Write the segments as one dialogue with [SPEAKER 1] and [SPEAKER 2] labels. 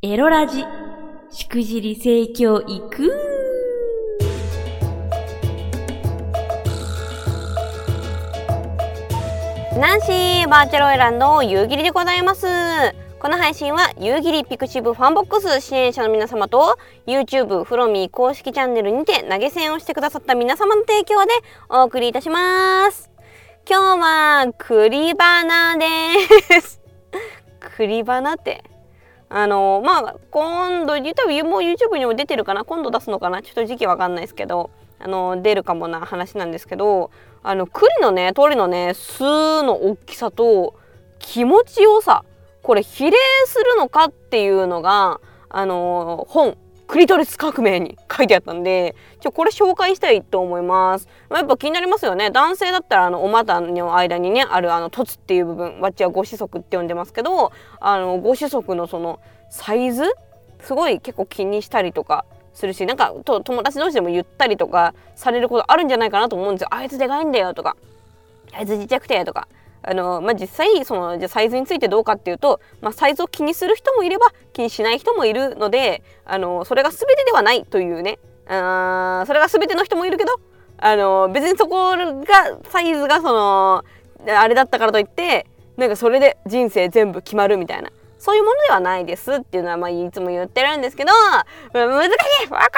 [SPEAKER 1] エロラジ、しくじり盛況いく
[SPEAKER 2] ナンシーバーチャルオイランド夕霧でございます。この配信は夕霧ピクシブファンボックス。支援者の皆様と YouTube フロミー公式チャンネルにて投げ銭をしてくださった皆様の提供でお送りいたします。今日は栗花です。栗花ってあのまあ今度多分もう YouTube にも出てるかな？今度出すのかな？ちょっと時期わかんないですけどあの出るかもな話なんですけどあの栗のね鳥のね巣の大きさと気持ちよさこれ比例するのかっていうのがあの本。クリトリス革命に書いてあったんでちょこれ紹介したいと思います、まあ、やっぱ気になりますよね。男性だったらあのお股の間にねあるあの凸っていう部分わっちはご子息って呼んでますけどあのご子息のそのサイズ？すごい結構気にしたりとかするしなんかと友達同士でも言ったりとかされることあるんじゃないかなと思うんですよ。あいつでかいんだよとかあいつちっちゃくてとか。あのまあ、実際そのじゃサイズについてどうかっていうと、まあ、サイズを気にする人もいれば気にしない人もいるのであのそれが全てではないというね。あそれが全ての人もいるけどあの別にそこがサイズがそのあれだったからといってなんかそれで人生全部決まるみたいな。そういうものではないですっていうのはまあいつも言ってるんですけど難しいわからん難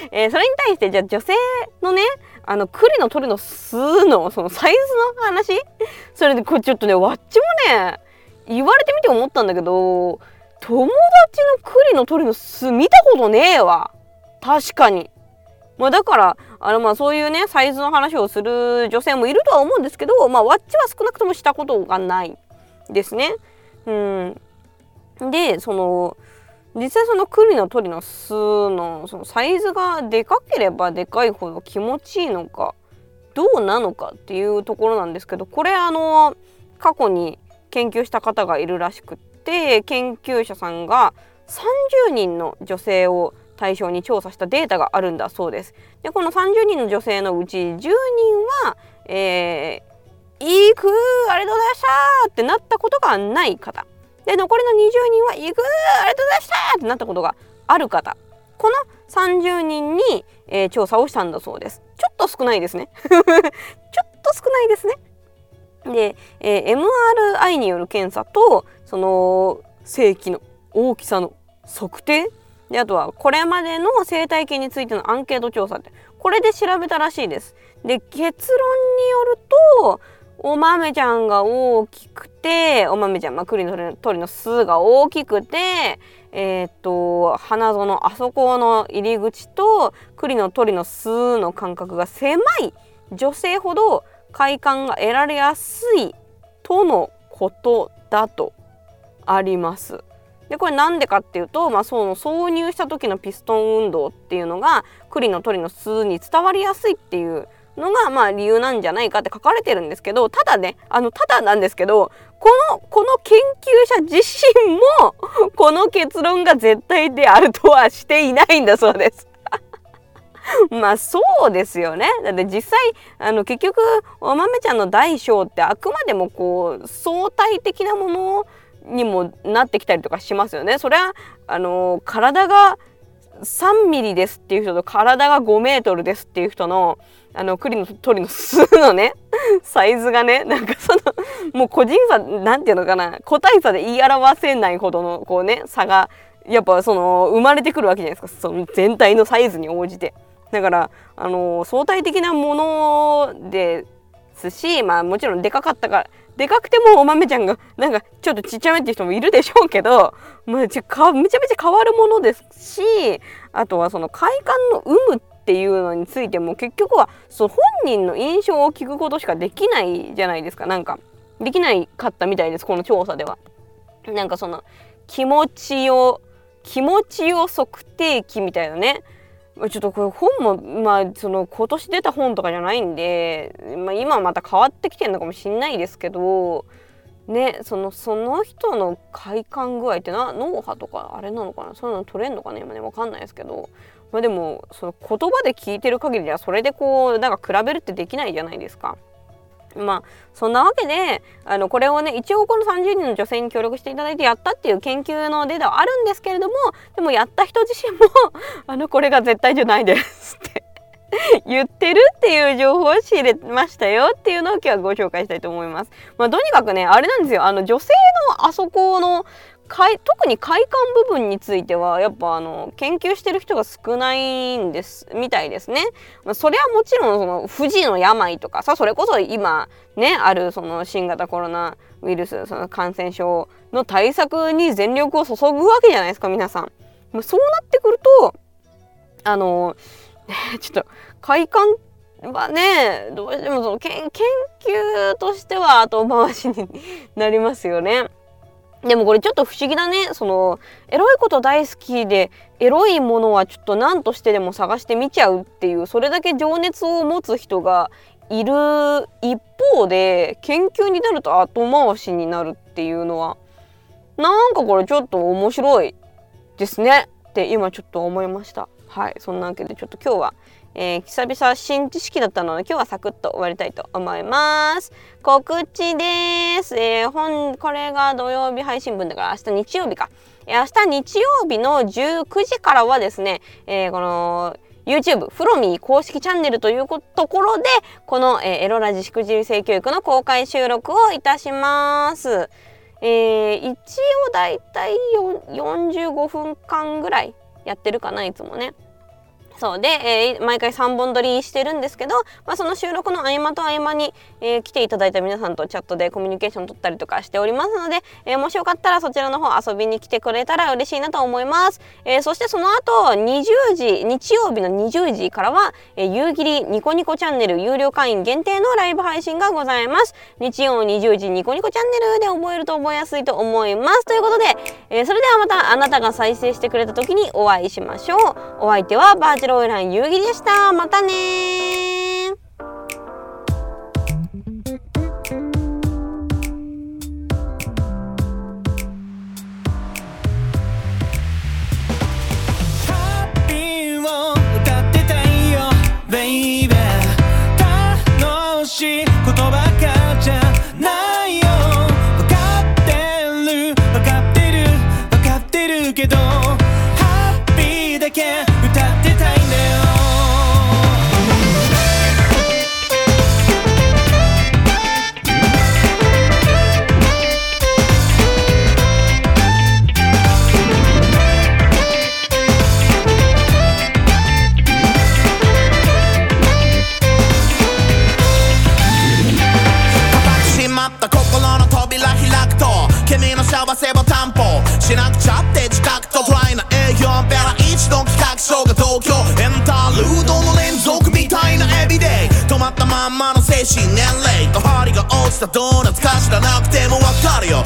[SPEAKER 2] しい、えー、それに対してじゃあ女性のねあの栗の鳥の巣のそのサイズの話？それでこれちょっとねわっちもね言われてみて思ったんだけど友達の栗の鳥の巣見たことねえわ確かに。まあ、だからあのまあそういうねサイズの話をする女性もいるとは思うんですけどまあわっちは少なくともしたことがないですね。うん、でその実際その栗の鳥の巣のそのサイズがでかければでかいほど気持ちいいのかどうなのかっていうところなんですけどこれあの過去に研究した方がいるらしくって研究者さんが30人の女性を対象に調査したデータがあるんだそうです。でこの30人の女性のうち10人は、えー、いいくありがとうございましたってなったことがない方。で残りの20人は「行くありがとうございました!」ってなったことがある方。この30人に、えー、調査をしたんだそうです。ちょっと少ないですね。ちょっと少ないですね。で、えー、MRI による検査とその正規の大きさの測定。であとはこれまでの生態系についてのアンケート調査ってこれで調べたらしいです。で結論によるとお豆ちゃんが大きくてお豆ちゃん、まあ、栗の鳥の巣が大きくてえー、っと花園あそこの入り口と栗の鳥の巣の間隔が狭い女性ほど快感が得られやすいとのことだとあります。でこれなんでかっていうと、まあ、その挿入した時のピストン運動っていうのが栗の鳥の巣に伝わりやすいっていうのがまあ理由なんじゃないかって書かれてるんですけどただねあのただなんですけどこのこの研究者自身も この結論が絶対であるとはしていないんだそうです。まあそうですよねだって実際あの結局お豆ちゃんの大小ってあくまでもこう相対的なものにもなってきたりとかしますよね。それはあの体が3ミリですっていう人と体が5メートルですっていう人のあの栗の鳥の巣のね サイズがねなんかそのもう個人差なんていうのかな個体差で言い表せないほどのこうね差がやっぱその生まれてくるわけじゃないですかその全体のサイズに応じて。だからあの相対的なものですしまあもちろんでかかったからでかくてもお豆ちゃんがなんかちょっとちっちゃめっていう人もいるでしょうけど、まあ、ちかめちゃめちゃ変わるものですしあとはその快感の有無っていうのについても結局はその本人の印象を聞くことしかできないじゃないですかなんかできないかったみたいですこの調査では。なんかその気持ちを気持ちを測定器みたいなねちょっとこれ本もまあその今年出た本とかじゃないんで、まあ、今また変わってきてるのかもしんないですけどねそのその人の快感具合ってな脳波とかあれなのかな？そういうの取れんのかな今ね分かんないですけど、まあ、でもその言葉で聞いてる限りはそれでこうなんか比べるってできないじゃないですか。まあそんなわけであのこれをね一応この30人の女性に協力していただいてやったっていう研究のデータはあるんですけれどもでもやった人自身も あのこれが絶対じゃないですって 言ってるっていう情報を仕入れましたよっていうのを今日はご紹介したいと思います。まあ、とにかくねあれなんですよあの女性のあそこの特に快感部分についてはやっぱあの研究してる人が少ないんですみたいですね。まあ、それはもちろんその不治の病とかさそれこそ今ねあるその新型コロナウイルスその感染症の対策に全力を注ぐわけじゃないですか皆さん。まあ、そうなってくるとあの ちょっと快感はねどうしてもその研究としては後回しになりますよね。でもこれちょっと不思議だね。そのエロいこと大好きでエロいものはちょっと何としてでも探してみちゃうっていうそれだけ情熱を持つ人がいる一方で研究になると後回しになるっていうのはなんかこれちょっと面白いですねって今ちょっと思いました。はい。そんなわけでちょっと今日はえー、久々新知識だったので今日はサクッと終わりたいと思います。告知です、えー、本これが土曜日配信分だから明日日曜日か、えー、明日日曜日の19時からはですね、えー、この YouTube フロミー公式チャンネルというところでこの、えー、エロラジしくじり性教育の公開収録をいたします。えー、一応だいたい45分間ぐらいやってるかないつもね。そうで、えー、毎回3本撮りしてるんですけど、まあ、その収録の合間と合間に、えー、来ていただいた皆さんとチャットでコミュニケーション取ったりとかしておりますので、えー、もしよかったらそちらの方遊びに来てくれたら嬉しいなと思います、えそしてその後20時日曜日の20時からは、え夕霧ニコニコチャンネル有料会員限定のライブ配信がございます。日曜20時ニコニコチャンネルで覚えると覚えやすいと思います。ということで、えそれではまたあなたが再生してくれた時にお会いしましょう。お相手はバーチャルオイラン夕霧でした。またねた心の扉開くと君のそばせを担保しなくちゃって自覚とフライな営業ベラ一度企画書が東京エンタールードの連続みたいなエビデイ止まったまんまの精神年齢と針が落ちたドーナツか知らなくてもわかるよ。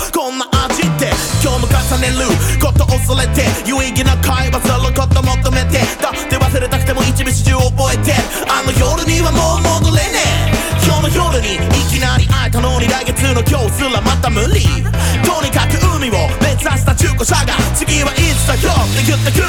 [SPEAKER 2] 今日すらまた無理。とにかく海を目指した中古車が次はいつだよって言ってくる。